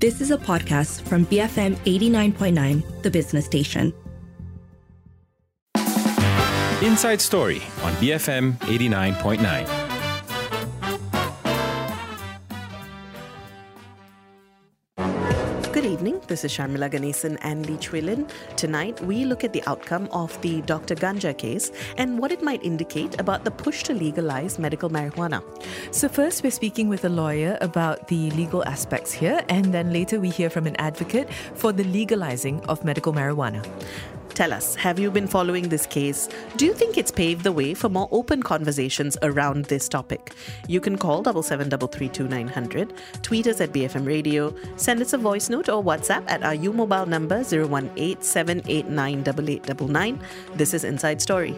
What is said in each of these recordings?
This is a podcast from BFM 89.9, the business station. Inside Story on BFM 89.9. evening. This is Sharmila Ganesan and Lee Chwi Lynn. Tonight, we look at the outcome of the Dr. Ganja case and what it might indicate about the push to legalize medical marijuana. So, first, we're speaking with a lawyer about the legal aspects here, and then later, we hear from an advocate for the legalizing of medical marijuana. Tell us, have you been following this case? Do you think it's paved the way for more open conversations around this topic? You can call 77332900, tweet us at BFM Radio, send us a voice note or WhatsApp at our U mobile number 018 789 This is Inside Story.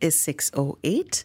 Is 6.08.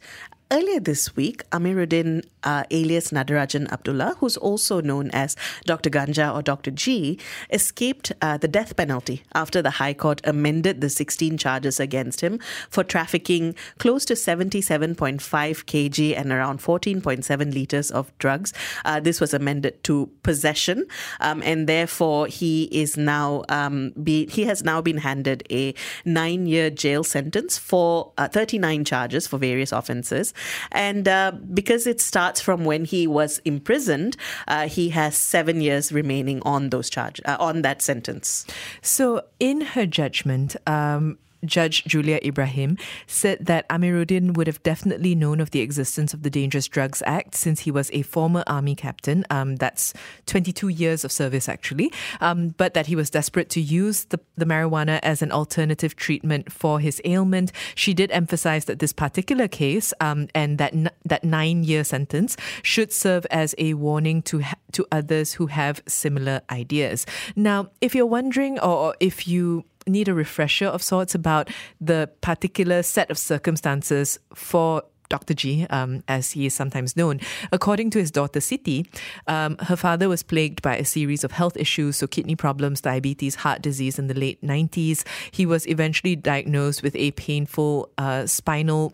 Earlier this week, Amiruddin, uh, alias Nadarajan Abdullah, who's also known as Dr. Ganja or Dr. G, escaped uh, the death penalty after the High Court amended the 16 charges against him for trafficking close to 77.5 kg and around 14.7 liters of drugs. Uh, this was amended to possession, um, and therefore he is now um, be, he has now been handed a nine-year jail sentence for uh, 39 charges for various offences. And uh, because it starts from when he was imprisoned, uh, he has seven years remaining on those charges, uh, on that sentence. So, in her judgment, um, Judge Julia Ibrahim said that Amiruddin would have definitely known of the existence of the Dangerous Drugs Act since he was a former army captain. Um, that's 22 years of service, actually. Um, but that he was desperate to use the, the marijuana as an alternative treatment for his ailment. She did emphasize that this particular case um, and that n- that nine year sentence should serve as a warning to ha- to others who have similar ideas. Now, if you're wondering, or if you need a refresher of sorts about the particular set of circumstances for Dr. G, um, as he is sometimes known. According to his daughter Siti, um, her father was plagued by a series of health issues, so kidney problems, diabetes, heart disease in the late 90s. He was eventually diagnosed with a painful uh, spinal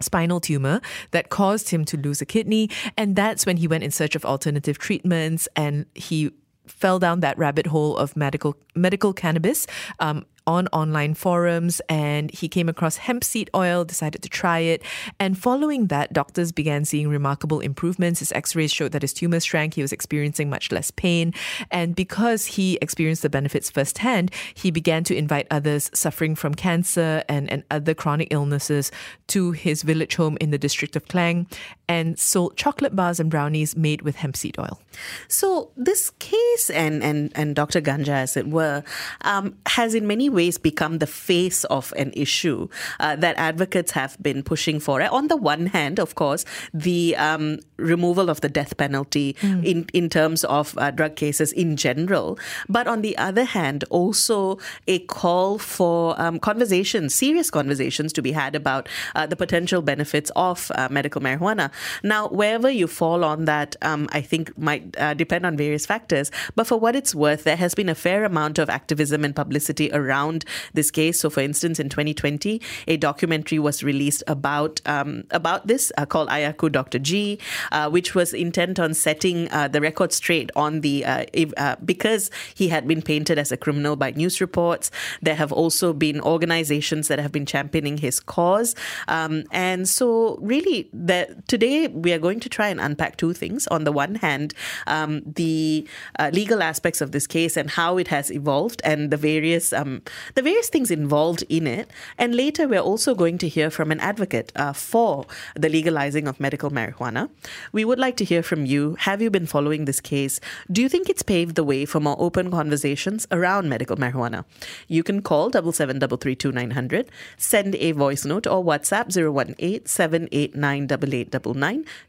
spinal tumor that caused him to lose a kidney and that's when he went in search of alternative treatments and he fell down that rabbit hole of medical medical cannabis um, on online forums and he came across hemp seed oil, decided to try it. And following that, doctors began seeing remarkable improvements. His x rays showed that his tumor shrank, he was experiencing much less pain. And because he experienced the benefits firsthand, he began to invite others suffering from cancer and, and other chronic illnesses to his village home in the district of Klang and sold chocolate bars and brownies made with hemp seed oil. So, this case and, and, and Dr. Ganja, as it were, um, has in many ways ways become the face of an issue uh, that advocates have been pushing for. On the one hand, of course, the um, removal of the death penalty mm. in, in terms of uh, drug cases in general. But on the other hand, also a call for um, conversations, serious conversations to be had about uh, the potential benefits of uh, medical marijuana. Now, wherever you fall on that, um, I think might uh, depend on various factors. But for what it's worth, there has been a fair amount of activism and publicity around around this case. So, for instance, in 2020, a documentary was released about um, about this uh, called Ayahku Dr. G, uh, which was intent on setting uh, the record straight on the uh, uh, because he had been painted as a criminal by news reports. There have also been organizations that have been championing his cause, um, and so really, that today we are going to try and unpack two things. On the one hand, um, the uh, legal aspects of this case and how it has evolved, and the various um, the various things involved in it. And later, we're also going to hear from an advocate uh, for the legalizing of medical marijuana. We would like to hear from you. Have you been following this case? Do you think it's paved the way for more open conversations around medical marijuana? You can call 77332900, send a voice note or WhatsApp 018 789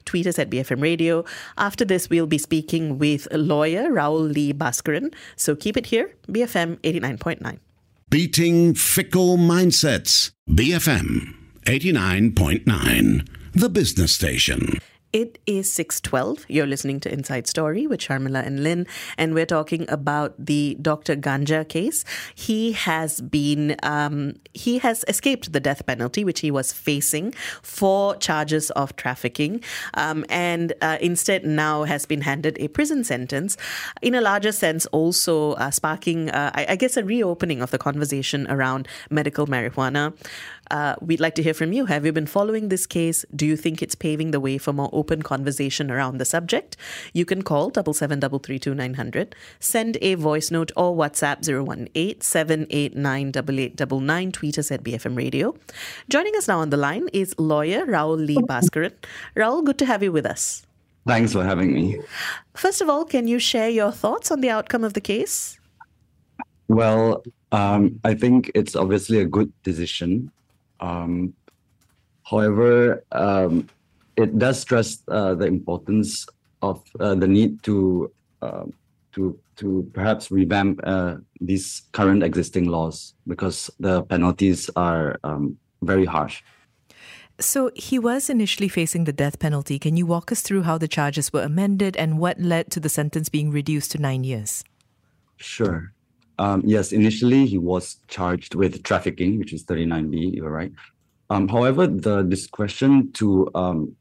tweet us at BFM Radio. After this, we'll be speaking with lawyer Rahul Lee Bhaskaran. So keep it here, BFM 89.9. Beating fickle mindsets. BFM 89.9, the business station. It is 6:12. You're listening to Inside Story with Sharmila and Lynn and we're talking about the Dr. Ganja case. He has been um, he has escaped the death penalty which he was facing for charges of trafficking um, and uh, instead now has been handed a prison sentence in a larger sense also uh, sparking uh, I, I guess a reopening of the conversation around medical marijuana. Uh, we'd like to hear from you. Have you been following this case? Do you think it's paving the way for more open conversation around the subject? You can call double seven double three two nine hundred, send a voice note or WhatsApp 018 tweet us at BFM Radio. Joining us now on the line is lawyer Rahul Lee Bhaskaran. Rahul, good to have you with us. Thanks for having me. First of all, can you share your thoughts on the outcome of the case? Well, um, I think it's obviously a good decision. Um, however, um, it does stress uh, the importance of uh, the need to uh, to to perhaps revamp uh, these current existing laws because the penalties are um, very harsh. So he was initially facing the death penalty. Can you walk us through how the charges were amended and what led to the sentence being reduced to nine years? Sure. Um, yes, initially he was charged with trafficking, which is 39B, you're right. Um, however, the discretion to um,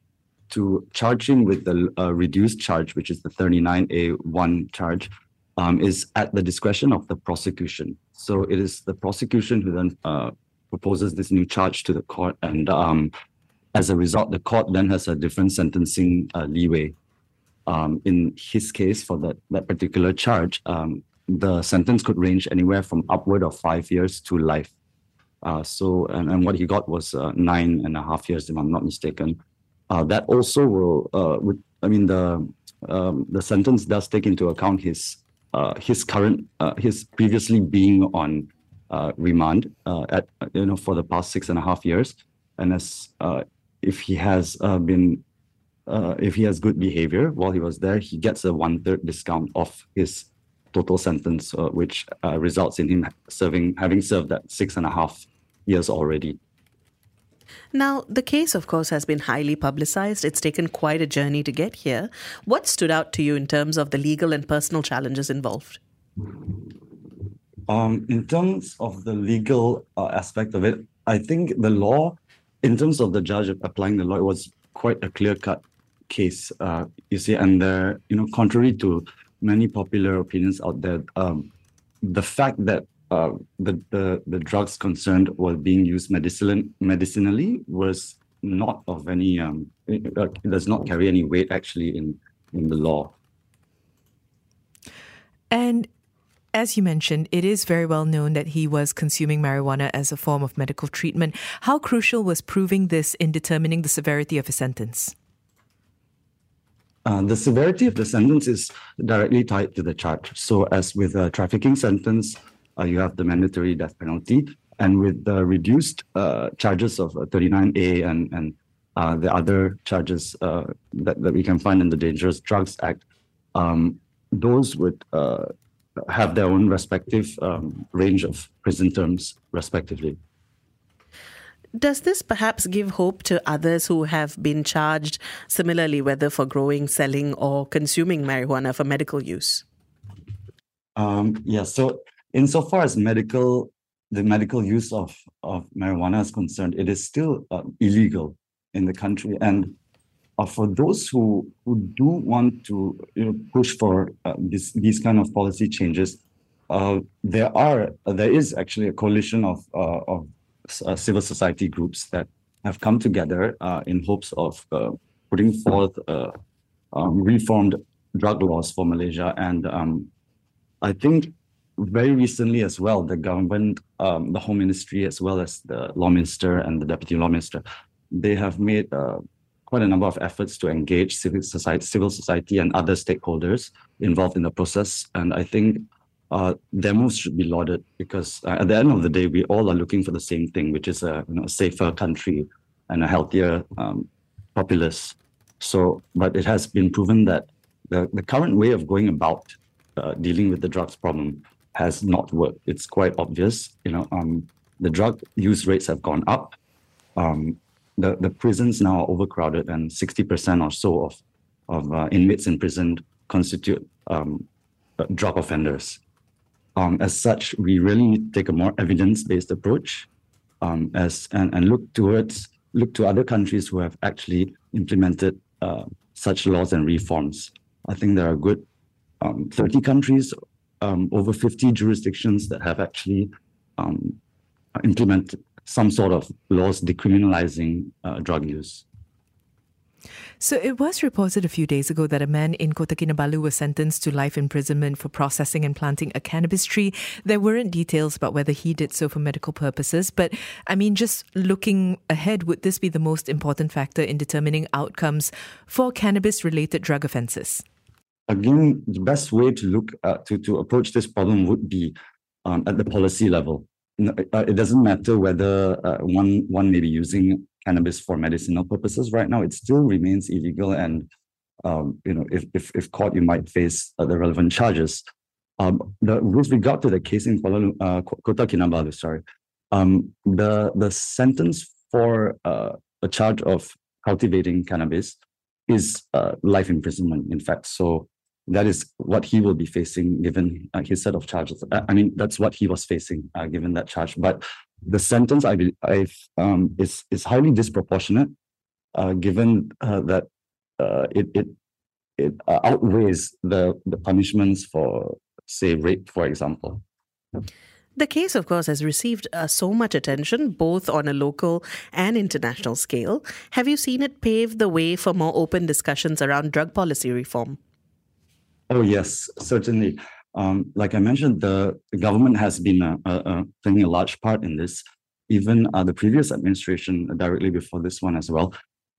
to charge him with the uh, reduced charge, which is the 39A1 charge, um, is at the discretion of the prosecution. So it is the prosecution who then uh, proposes this new charge to the court, and um, as a result, the court then has a different sentencing uh, leeway. Um, in his case, for that that particular charge, um, the sentence could range anywhere from upward of five years to life. Uh, so, and, and what he got was uh, nine and a half years, if I'm not mistaken. Uh, that also will, uh, I mean, the um, the sentence does take into account his uh, his current, uh, his previously being on remand at you know for the past six and a half years, and as if he has been if he has good behavior while he was there, he gets a one third discount off his total sentence, uh, which uh, results in him serving having served that six and a half years already. Now, the case, of course, has been highly publicized. It's taken quite a journey to get here. What stood out to you in terms of the legal and personal challenges involved? Um, in terms of the legal uh, aspect of it, I think the law, in terms of the judge applying the law, was quite a clear cut case. Uh, you see, and there, you know, contrary to many popular opinions out there. Um, the fact that uh, the, the the drugs concerned were being used medicinal medicinally was not of any um, it, it does not carry any weight actually in in the law. And as you mentioned, it is very well known that he was consuming marijuana as a form of medical treatment. How crucial was proving this in determining the severity of his sentence? Uh, the severity of the sentence is directly tied to the charge. So, as with a trafficking sentence, you have the mandatory death penalty, and with the reduced uh, charges of 39A uh, and and uh, the other charges that, that we can find in the Dangerous Drugs Act, um, those would have their own respective um, range of prison terms, respectively. Does this perhaps give hope to others who have been charged similarly, whether for growing, selling, or consuming marijuana for medical use? Um, yeah, so insofar as medical, the medical use of, of marijuana is concerned, it is still uh, illegal in the country. And uh, for those who, who do want to you know, push for uh, this, these kind of policy changes, uh, there are there is actually a coalition of uh, of uh, civil society groups that have come together uh, in hopes of uh, putting forth uh, um, reformed drug laws for Malaysia. And um, I think very recently as well, the government, um, the Home Ministry, as well as the Law Minister and the Deputy Law Minister, they have made uh, quite a number of efforts to engage civil society, civil society and other stakeholders involved in the process. And I think uh, demos should be lauded because uh, at the end of the day, we all are looking for the same thing, which is a, you know, safer country and a healthier um, populace. So, but it has been proven that the, the current way of going about uh, dealing with the drugs problem has not worked. It's quite obvious. You know, um, the drug use rates have gone up. Um, the, the prisons now are overcrowded and 60% or so of, of uh, inmates in prison constitute um, drug offenders. Um, as such, we really need to take a more evidence-based approach um, as and, and look towards look to other countries who have actually implemented uh, such laws and reforms. I think there are good um, 30 countries, um, over 50 jurisdictions that have actually um, implemented some sort of laws decriminalizing uh, drug use. So it was reported a few days ago that a man in Kota Kinabalu was sentenced to life imprisonment for processing and planting a cannabis tree. There weren't details about whether he did so for medical purposes, but I mean, just looking ahead, would this be the most important factor in determining outcomes for cannabis related drug offences? Again, the best way to look at, to, to approach this problem would be um, at the policy level. Uh, it doesn't matter whether uh, one one may be using cannabis for medicinal purposes right now, it still remains illegal. And, um, you know, if, if, if caught, you might face uh, the relevant charges. Um, the, with regard to the case in Kuala, uh, Kota Kinabalu, sorry, um, the, the sentence for uh, a charge of cultivating cannabis is uh, life imprisonment, in fact. So that is what he will be facing given uh, his set of charges. I mean, that's what he was facing uh, given that charge. But the sentence I believe um, is is highly disproportionate, uh, given uh, that uh, it it it uh, outweighs the the punishments for say rape, for example. The case, of course, has received uh, so much attention, both on a local and international scale. Have you seen it pave the way for more open discussions around drug policy reform? Oh, yes, certainly. Um, like I mentioned, the, government has been uh, uh, uh, playing a large part in this, even uh, the previous administration directly before this one as well.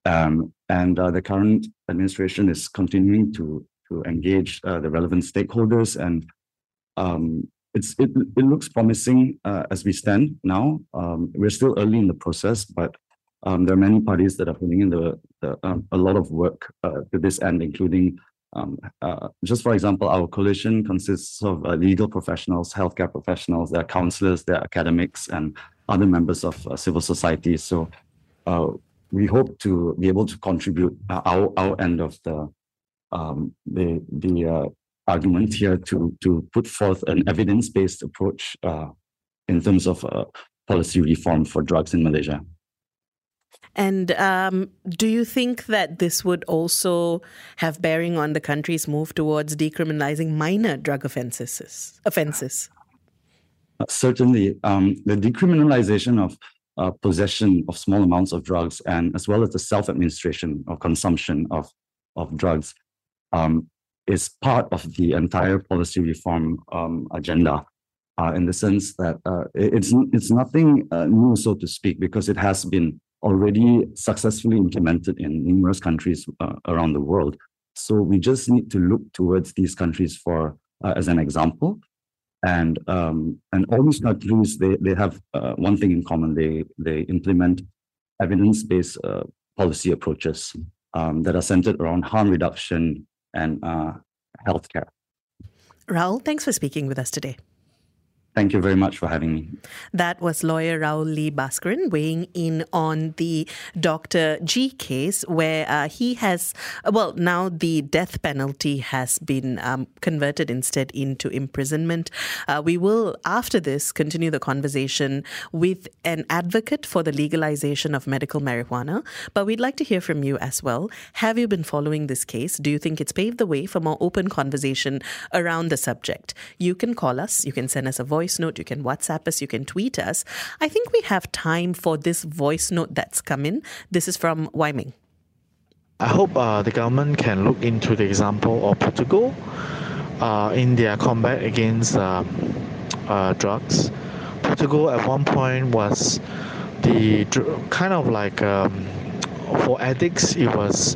Um, and uh, the current administration is continuing to, to engage uh, the relevant stakeholders. And um, it's, it, it looks promising as we stand now. Um, we're still early in the process, but um, there are many parties that are putting in the, the um, a lot of work to this end, including um, uh, just for example, our coalition consists of uh, legal professionals, healthcare professionals, their counselors, their academics, and other members of uh, civil society. So uh, we hope to be able to contribute uh, our, our end of the um, the, the uh, argument here to, to put forth an evidence-based approach in terms of policy reform for drugs in Malaysia. And um, do you think that this would also have bearing on the country's move towards decriminalizing minor drug offenses? Offenses. Uh, certainly, um, the decriminalization of uh, possession of small amounts of drugs and as well as the self-administration or consumption of of drugs um, is part of the entire policy reform um, agenda. Uh, in the sense that uh, it's it's nothing uh, new, so to speak, because it has been already successfully implemented in numerous countries uh, around the world. So we just need to look towards these countries for uh, as an example. And um, and all these countries they they have uh, one thing in common. They they implement evidence based uh, policy approaches um, that are centered around harm reduction and uh, healthcare. Rahul, thanks for speaking with us today. Thank you very much for having me. That was lawyer Rahul Lee Bhaskaran weighing in on the Dr. G case, where uh, he has, well, now the death penalty has been um, converted instead into imprisonment. Uh, we will, after this, continue the conversation with an advocate for the legalization of medical marijuana. But we'd like to hear from you as well. Have you been following this case? Do you think it's paved the way for more open conversation around the subject? You can call us, you can send us a voice voice note, you can WhatsApp us, you can tweet us. I think we have time for this voice note that's come in. This is from Wai-Ming. I hope uh, the government can look into the example of Portugal uh, in their combat against uh, uh drugs. Portugal at one point was the kind of like um, for addicts, it was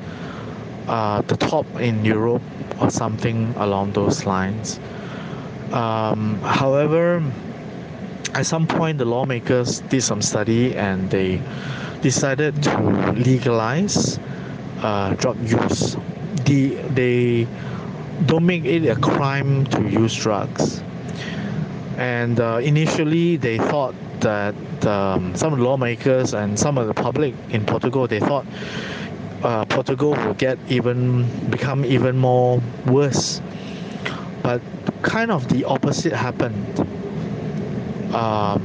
uh, the top in Europe or something along those lines. Um, however, at some point, the lawmakers did some study and they decided to legalize uh, drug use. The, they don't make it a crime to use drugs. And uh, initially, they thought that um, some lawmakers and some of the public in Portugal they thought uh, Portugal will get even become even more worse, but kind of the opposite happened. Um,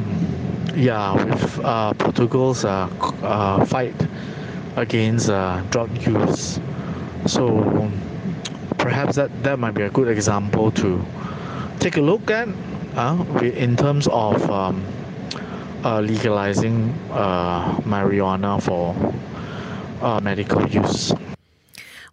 yeah, with uh, Portugal's uh, uh, fight against uh, drug use. So perhaps that, that might be a good example to take a look at uh, in terms of um, uh, legalizing marijuana for medical use.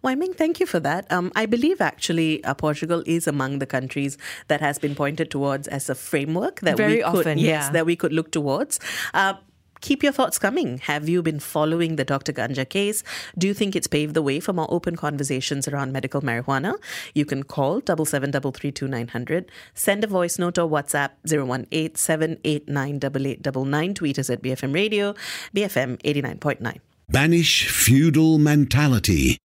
Wai-Ming, thank you for that. Um, I believe actually uh, Portugal is among the countries that has been pointed towards as a framework that Very we could, often, yes, yeah. that we could look towards. Uh, keep your thoughts coming. Have you been following the Dr. Ganja case? Do you think it's paved the way for more open conversations around medical marijuana? You can call double seven double three two nine hundred. Send a voice note or WhatsApp 018 Tweet us at BFM Radio, BFM 89.9. Banish feudal mentality.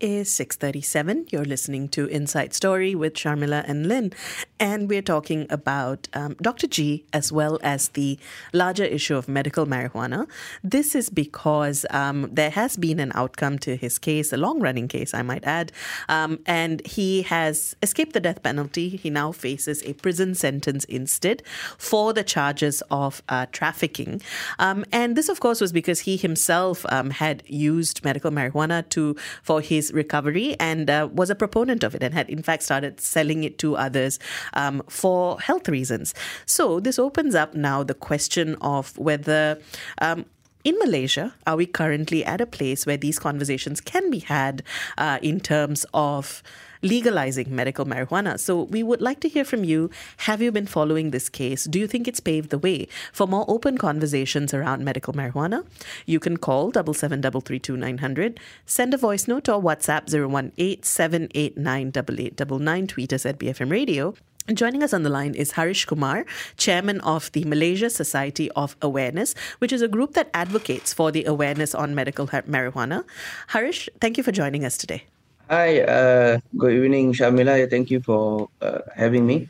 Is 6:37. You're listening to Inside Story with Sharmila and Lynn, and we're talking about um, Dr. G as well as the larger issue of medical marijuana. This is because um, there has been an outcome to his case, a long-running case, I might add, um, and he has escaped the death penalty. He now faces a prison sentence instead for the charges of uh, trafficking, um, and this, of course, was because he himself um, had used medical marijuana to for his recovery and uh, was a proponent of it and had in fact started selling it to others um, for health reasons. So this opens up now the question of whether. Um, in Malaysia, are we currently at a place where these conversations can be had uh, in terms of legalizing medical marijuana? So, we would like to hear from you. Have you been following this case? Do you think it's paved the way for more open conversations around medical marijuana? You can call double seven double three two nine hundred, send a voice note or WhatsApp zero one eight seven eight nine double eight double nine. Tweet us at BFM Radio. Joining us on the line is Harish Kumar, chairman of the Malaysia Society of Awareness, which is a group that advocates for the awareness on medical marijuana. Harish, thank you for joining us today. Hi, uh, good evening, Sharmila. Thank you for uh, having me.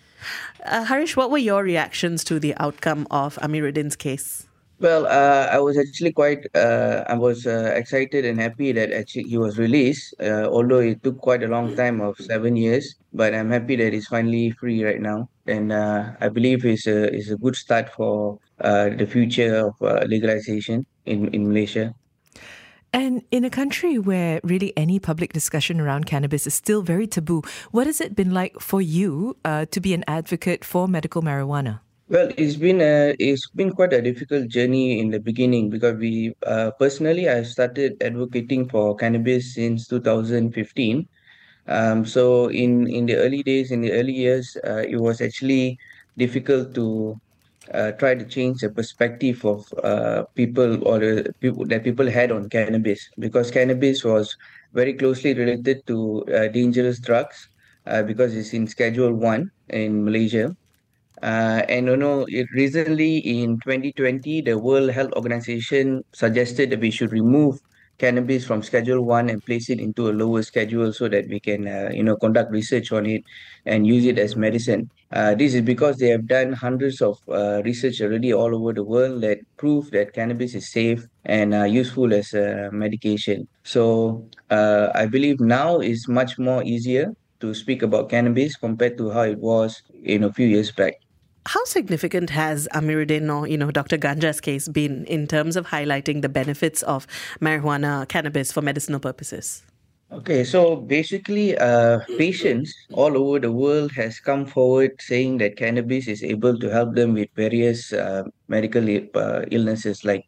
Uh, Harish, what were your reactions to the outcome of Amiruddin's case? Well, uh, I was actually quite, uh, I was uh, excited and happy that actually he was released, uh, although it took quite a long time of seven years. But I'm happy that he's finally free right now, and uh, I believe it's a it's a good start for uh, the future of uh, legalization in in Malaysia. And in a country where really any public discussion around cannabis is still very taboo, what has it been like for you uh, to be an advocate for medical marijuana? Well, it's been a it's been quite a difficult journey in the beginning because we uh, personally I started advocating for cannabis since 2015. Um, so in in the early days, in the early years, uh, it was actually difficult to uh, try to change the perspective of uh, people or the people that people had on cannabis because cannabis was very closely related to uh, dangerous drugs uh, because it's in Schedule One in Malaysia. Uh, and you know, it recently in 2020, the World Health Organization suggested that we should remove cannabis from Schedule One and place it into a lower schedule so that we can, uh, you know, conduct research on it and use it as medicine. Uh, this is because they have done hundreds of uh, research already all over the world that prove that cannabis is safe and uh, useful as a medication. So uh, I believe now is much more easier to speak about cannabis compared to how it was in a few years back. How significant has Amiruddin or you know Dr. Ganja's case been in terms of highlighting the benefits of marijuana, cannabis for medicinal purposes? Okay, so basically, uh, patients all over the world has come forward saying that cannabis is able to help them with various uh, medical uh, illnesses like,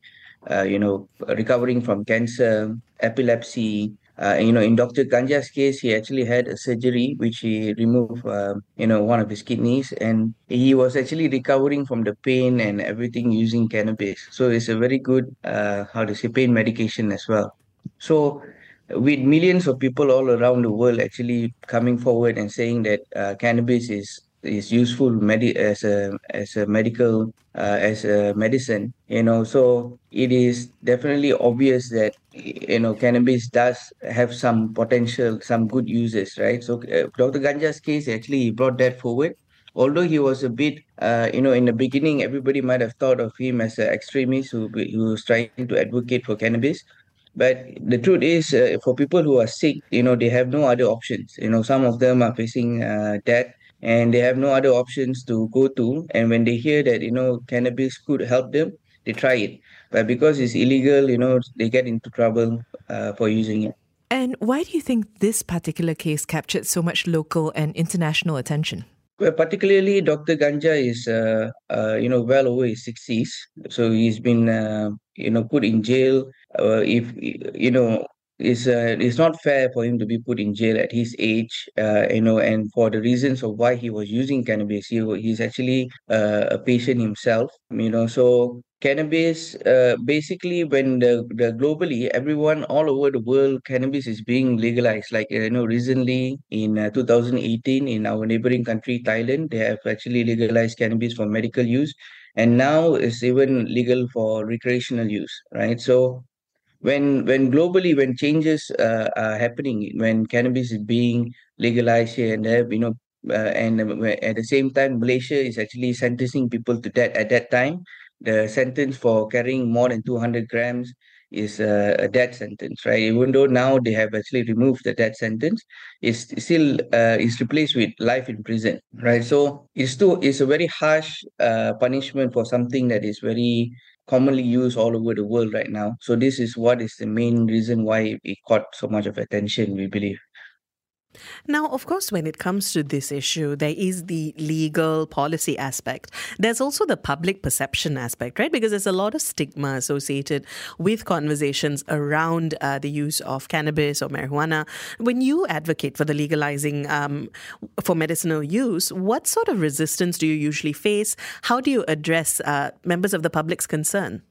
uh, you know, recovering from cancer, epilepsy. Uh, you know, in Dr. Ganja's case, he actually had a surgery which he removed, uh, you know, one of his kidneys, and he was actually recovering from the pain and everything using cannabis. So it's a very good, uh, how to say, pain medication as well. So with millions of people all around the world actually coming forward and saying that uh, cannabis is is useful medi- as a as a medical uh, as a medicine you know. So it is definitely obvious that you know cannabis does have some potential some good uses right? So uh, dr ganja's case actually he brought that forward. Although he was a bit uh, you know in the beginning everybody might have thought of him as an extremist who, who was trying to advocate for cannabis. But the truth is uh, for people who are sick you know they have no other options. You know some of them are facing uh, death and they have no other options to go to and when they hear that you know cannabis could help them they try it but because it's illegal you know they get into trouble uh, for using it And why do you think this particular case captured so much local and international attention? Well, particularly Dr. Ganja is, uh, uh, you know, well over his sixties, so he's been, uh, you know, put in jail. Uh, if you know, it's uh, it's not fair for him to be put in jail at his age, uh, you know, and for the reasons of why he was using cannabis. He he's actually uh, a patient himself, you know. So cannabis, uh, basically, when the, the globally everyone all over the world, cannabis is being legalized. Like uh, you know, recently in uh, 2018 in our neighboring country Thailand, they have actually legalized cannabis for medical use, and now it's even legal for recreational use, right? So when when globally when changes uh, are happening when cannabis is being legalized here and there you know uh, and uh, at the same time malaysia is actually sentencing people to death at that time. The sentence for carrying more than 200 grams is uh, a death sentence right? Even though now they have actually removed the death sentence it's still uh, is replaced with life in prison right? So it's still it's a very harsh uh, punishment for something that is very commonly used all over the world right now. So this is what is the main reason why it caught so much of attention, we believe. Now, of course, when it comes to this issue, there is the legal policy aspect. There's also the public perception aspect, right? Because there's a lot of stigma associated with conversations around uh, the use of cannabis or marijuana. When you advocate for the legalizing um, for medicinal use, what sort of resistance do you usually face? How do you address uh, members of the public's concern?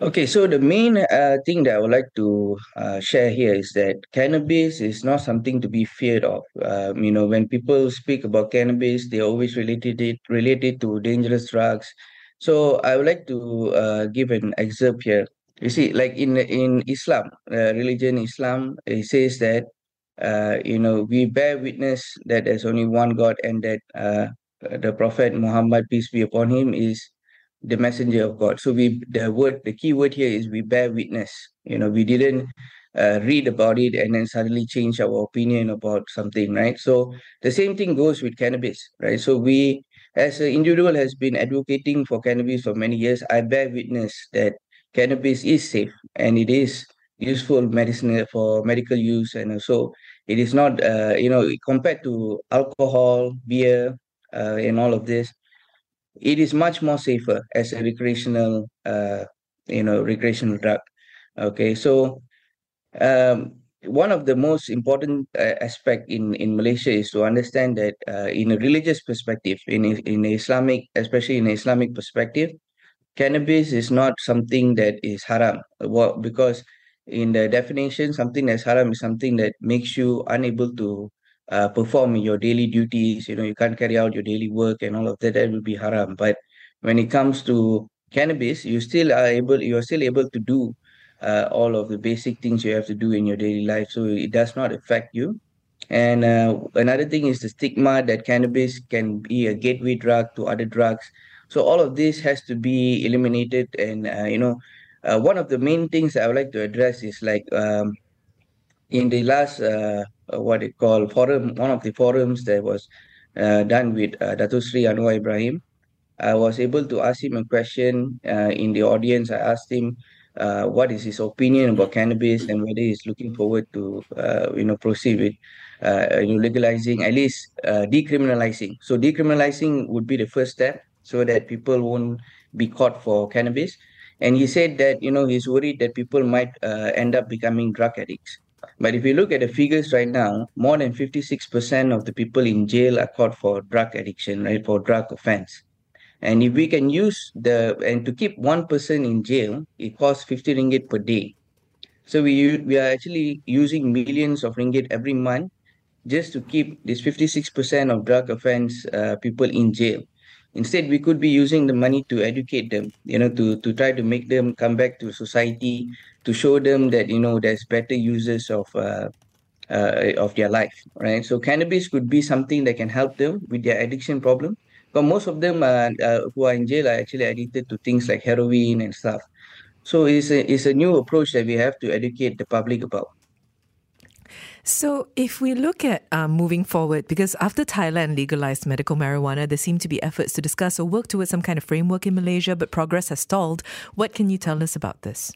Okay, so the main uh, thing that I would like to uh, share here is that cannabis is not something to be feared of. Um, you know, when people speak about cannabis, they always related it related to dangerous drugs. So I would like to uh, give an excerpt here. You see, like in in Islam, uh, religion Islam, it says that uh, you know we bear witness that there's only one God and that the Prophet Muhammad peace be upon him is the messenger of God. So we the word the key word here is we bear witness. You know, we didn't uh, read about it and then suddenly change our opinion about something, right? So the same thing goes with cannabis, right? So we as an individual has been advocating for cannabis for many years. I bear witness that cannabis is safe and it is useful medicine for medical use and also it is not uh, you know compared to alcohol beer uh, and all of this it is much more safer as a recreational uh, you know recreational drug. Okay so um, one of the most important uh, aspect in in malaysia is to understand that uh, in a religious perspective in in islamic especially in islamic perspective cannabis is not something that is haram. What because in the definition something that's haram is something that makes you unable to uh, perform your daily duties you know you can't carry out your daily work and all of that that will be haram. But when it comes to cannabis you still are able you're still able to do uh, all of the basic things you have to do in your daily life so it does not affect you. And uh, another thing is the stigma that cannabis can be a gateway drug to other drugs. So all of this has to be eliminated and uh, you know uh, one of the main things i would like to address is like um, in the last uh, what they call forum, one of the forums that was uh, done with uh, Dato Sri Anwar Ibrahim, I was able to ask him a question uh, in the audience. I asked him uh, what is his opinion about cannabis and whether he's looking forward to uh, you know proceed with uh, you know, legalizing at least uh, decriminalizing. So decriminalizing would be the first step so that people won't be caught for cannabis. And he said that you know he's worried that people might uh, end up becoming drug addicts. But if you look at the figures right now, more than 56% of the people in jail are caught for drug addiction, right, for drug offense. And if we can use the, and to keep one person in jail, it costs 50 ringgit per day. So we, we are actually using millions of ringgit every month just to keep this 56% of drug offense uh, people in jail. Instead, we could be using the money to educate them, you know, to, to try to make them come back to society, to show them that, you know, there's better uses of uh, uh, of their life, right? So cannabis could be something that can help them with their addiction problem. But most of them uh, who are in jail are actually addicted to things like heroin and stuff. So it's a, it's a new approach that we have to educate the public about. So, if we look at um, moving forward, because after Thailand legalized medical marijuana, there seem to be efforts to discuss or work towards some kind of framework in Malaysia, but progress has stalled. What can you tell us about this?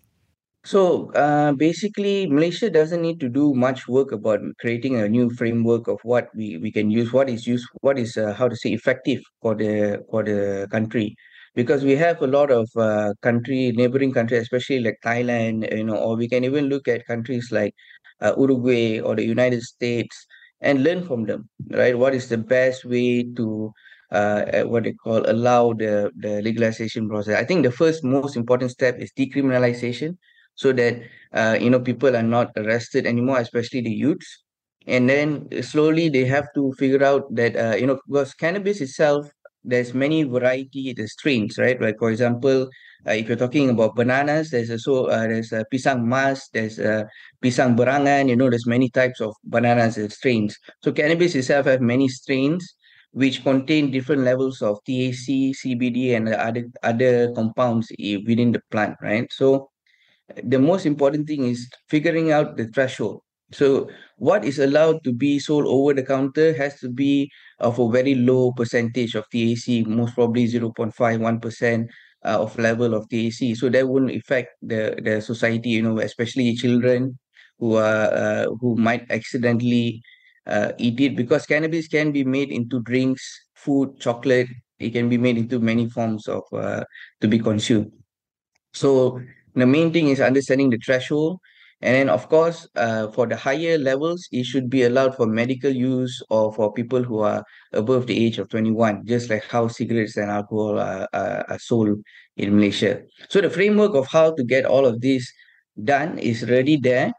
So uh, basically, Malaysia doesn't need to do much work about creating a new framework of what we, we can use, what is used, what is uh, how to say effective for the for the country, because we have a lot of uh, country neighboring countries, especially like Thailand, you know, or we can even look at countries like uh, Uruguay or the United States and learn from them, right? What is the best way to uh, what they call allow the the legalization process? I think the first most important step is decriminalization, so that uh, you know people are not arrested anymore, especially the youths. And then slowly they have to figure out that uh, you know because cannabis itself there's many variety the strains right like for example uh, if you're talking about bananas there's also uh, there's a pisang mas there's a pisang berangan you know there's many types of bananas and strains so cannabis itself have many strains which contain different levels of THC, CBD, and other other compounds within the plant, right? So the most important thing is figuring out the threshold. So what is allowed to be sold over the counter has to be of a very low percentage of THC, most probably 0.51% uh, of level of THC. So that wouldn't affect the, the society, you know, especially children who are uh, who might accidentally uh, eat it because cannabis can be made into drinks, food, chocolate. It can be made into many forms of uh, to be consumed. So the main thing is understanding the threshold. And then of course uh, for the higher levels it should be allowed for medical use or for people who are above the age of 21 just like how cigarettes and alcohol are, are, are sold in malaysia. So the framework of how to get all of this done is already there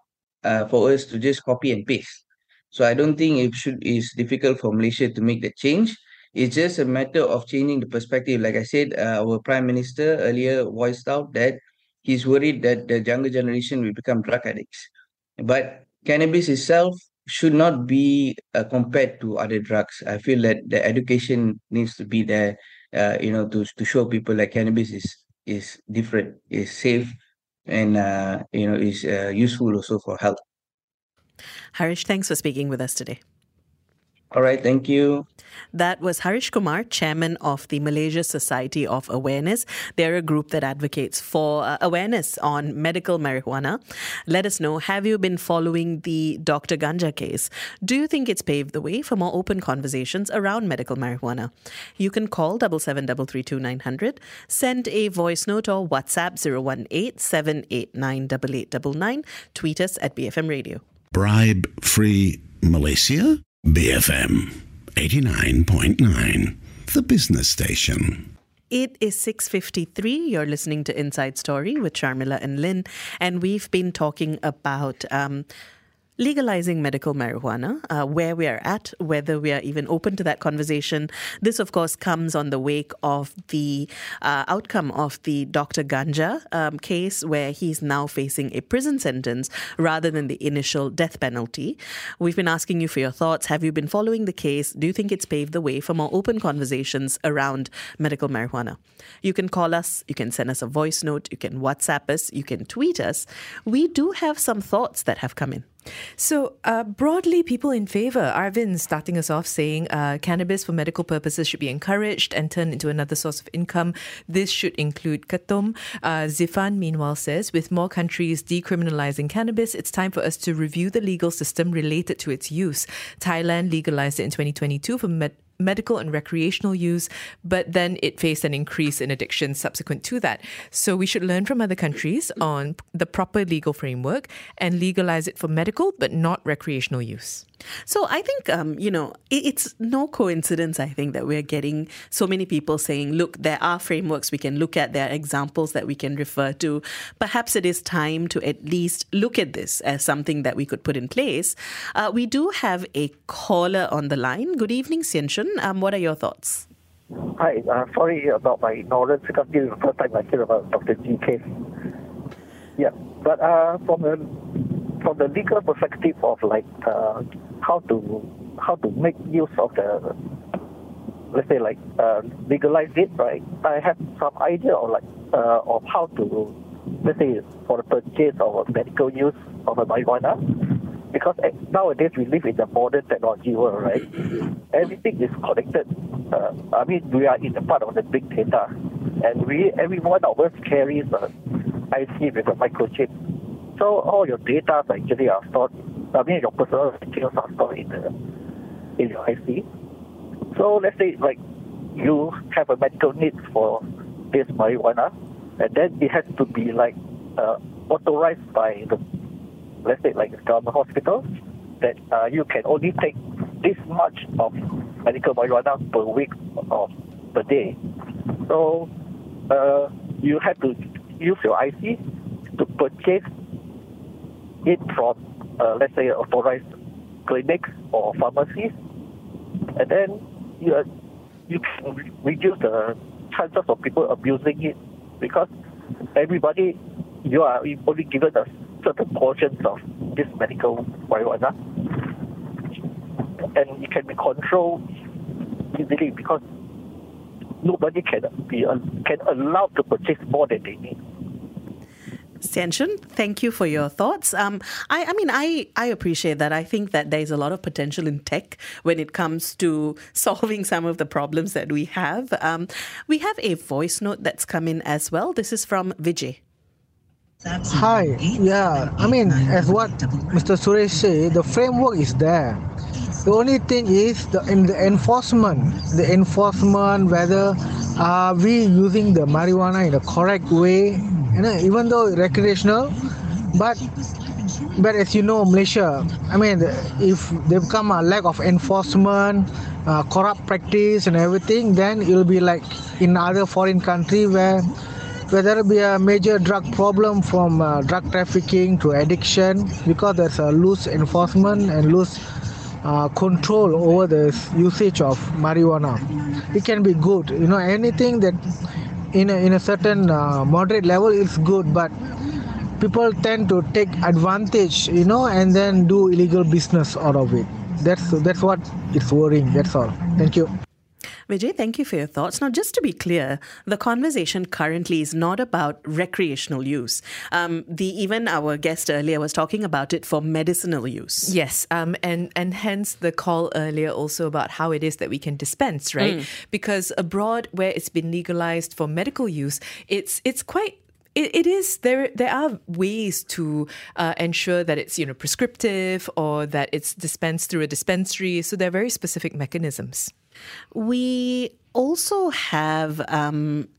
uh, for us to just copy and paste. So i don't think it should is difficult for malaysia to make the change. It's just a matter of changing the perspective. Like i said uh, our prime minister earlier voiced out that he's worried that the younger generation will become drug addicts. But cannabis itself should not be uh, compared to other drugs. I feel that the education needs to be there, uh, you know, to to show people that cannabis is is different, is safe, and uh, you know is uh, useful also for health. Harish, thanks for speaking with us today. All right, thank you. That was Harish Kumar, chairman of the Malaysia Society of Awareness. They're a group that advocates for uh, awareness on medical marijuana. Let us know have you been following the Dr. Ganja case? Do you think it's paved the way for more open conversations around medical marijuana? You can call 77332900, send a voice note or WhatsApp 018 789 tweet us at BFM Radio. Bribe free Malaysia? BFM 89.9, the business station. It is 6.53. You're listening to Inside Story with Sharmila and Lynn. And we've been talking about um, legalizing medical marijuana, uh, where we are at, whether we are even open to that conversation. This, of course, comes on the wake of the uh, outcome of the Dr. Ganja um, case, where he's now facing a prison sentence rather than the initial death penalty. We've been asking you for your thoughts. Have you been following the case? Do you think it's paved the way for more open conversations around medical marijuana? You can call us, you can send us a voice note, you can WhatsApp us, you can tweet us. We do have some thoughts that have come in. So, uh, broadly, people in favor. Arvin starting us off saying uh, cannabis for medical purposes should be encouraged and turned into another source of income. This should include Ketum. Uh, Zifan, meanwhile, says with more countries decriminalizing cannabis, it's time for us to review the legal system related to its use. Thailand legalized it in 2022 for med- medical and recreational use, but then it faced an increase in addiction subsequent to that. So we should learn from other countries on the proper legal framework and legalize it for medical but not recreational use. So I think, um, you know, it, it's no coincidence, I think, that we're getting so many people saying, look, there are frameworks we can look at, there are examples that we can refer to. Perhaps it is time to at least look at this as something that we could put in place. Uh, we do have a caller on the line. Good evening, Sian Shun. Um, what are your thoughts? Hi, uh, sorry about my ignorance because this is the first time I hear about Dr. G case. Yeah, but uh, from the from the legal perspective of like uh, how to how to make use of the let's say like uh, legalize it, right? I have some idea of like uh, of how to let's say for the purchase or medical use of a marijuana because nowadays we live in the modern technology world, right? Everything is connected. Uh, I mean, we are in the part of the big data, and we every one of us carries a IC with a microchip. So all your data actually are stored. I mean, your personal details are stored in the in your IC. So let's say like you have a medical need for this marijuana, and then it has to be like uh, authorized by the let's say like government hospital, that uh, you can only take this much of medical marijuana per week or per day. So uh, you have to use your IC to purchase it from, uh, let's say, authorized clinics or pharmacies, and then you, uh, you can reduce the chances of people abusing it because everybody, you are only given a certain portions of this medical marijuana, and it can be controlled easily because nobody can be can allow to purchase more than they need. Thank you for your thoughts. Um, I, I mean, I, I appreciate that. I think that there's a lot of potential in tech when it comes to solving some of the problems that we have. Um, we have a voice note that's come in as well. This is from Vijay. Hi, yeah, I mean, as what Mr. Suresh said, the framework is there. The only thing is the in the enforcement, the enforcement whether are we using the marijuana in the correct way, you know, even though recreational, but but as you know, Malaysia, I mean, if there become a lack of enforcement, uh, corrupt practice and everything, then it'll be like in other foreign country where where it be a major drug problem from uh, drug trafficking to addiction because there's a loose enforcement and loose uh, control over the usage of marijuana. It can be good, you know, anything that in a, in a certain uh, moderate level is good, but people tend to take advantage, you know, and then do illegal business out of it. That's that's what it's worrying. That's all. Thank you. Vijay, thank you for your thoughts. Now, just to be clear, the conversation currently is not about recreational use. Um, the even our guest earlier was talking about it for medicinal use. Yes, um, and and hence the call earlier also about how it is that we can dispense, right? Mm. Because abroad, where it's been legalized for medical use, it's it's quite it, it is there there are ways to uh, ensure that it's you know prescriptive or that it's dispensed through a dispensary so there are very specific mechanisms We also have. Um,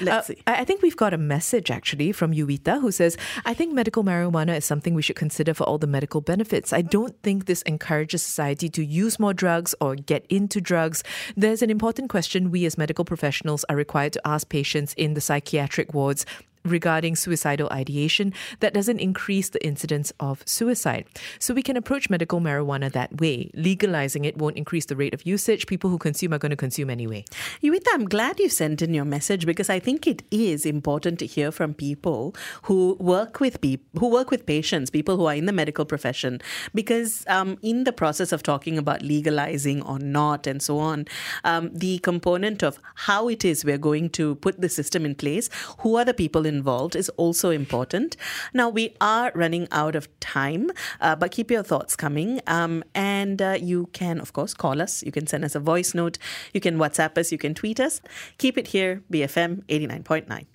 let's see. Uh, I I think we've got a message actually from Yuita who says, I think medical marijuana is something we should consider for all the medical benefits. I don't think this encourages society to use more drugs or get into drugs. There's an important question we as medical professionals are required to ask patients in the psychiatric wards regarding suicidal ideation that doesn't increase the incidence of suicide. So we can approach medical marijuana that way. Legalizing it won't increase the rate of usage. People who consume are going to consume anyway. Yuita, I'm glad you sent in your message because I think it is important to hear from people who work with peop- who work with patients, people who are in the medical profession, because um, in the process of talking about legalizing or not and so on, um, the component of how it is we're going to put the system in place, who are the people involved, is also important. Now we are running out of time, uh, but keep your thoughts coming, um, and uh, you can of course call us. You can send us a voice note. You can WhatsApp us. You can tweet us. Keep it here, BFM eighty nine point nine.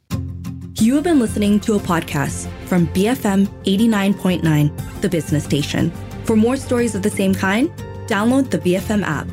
You have been listening to a podcast from BFM 89.9, the business station. For more stories of the same kind, download the BFM app.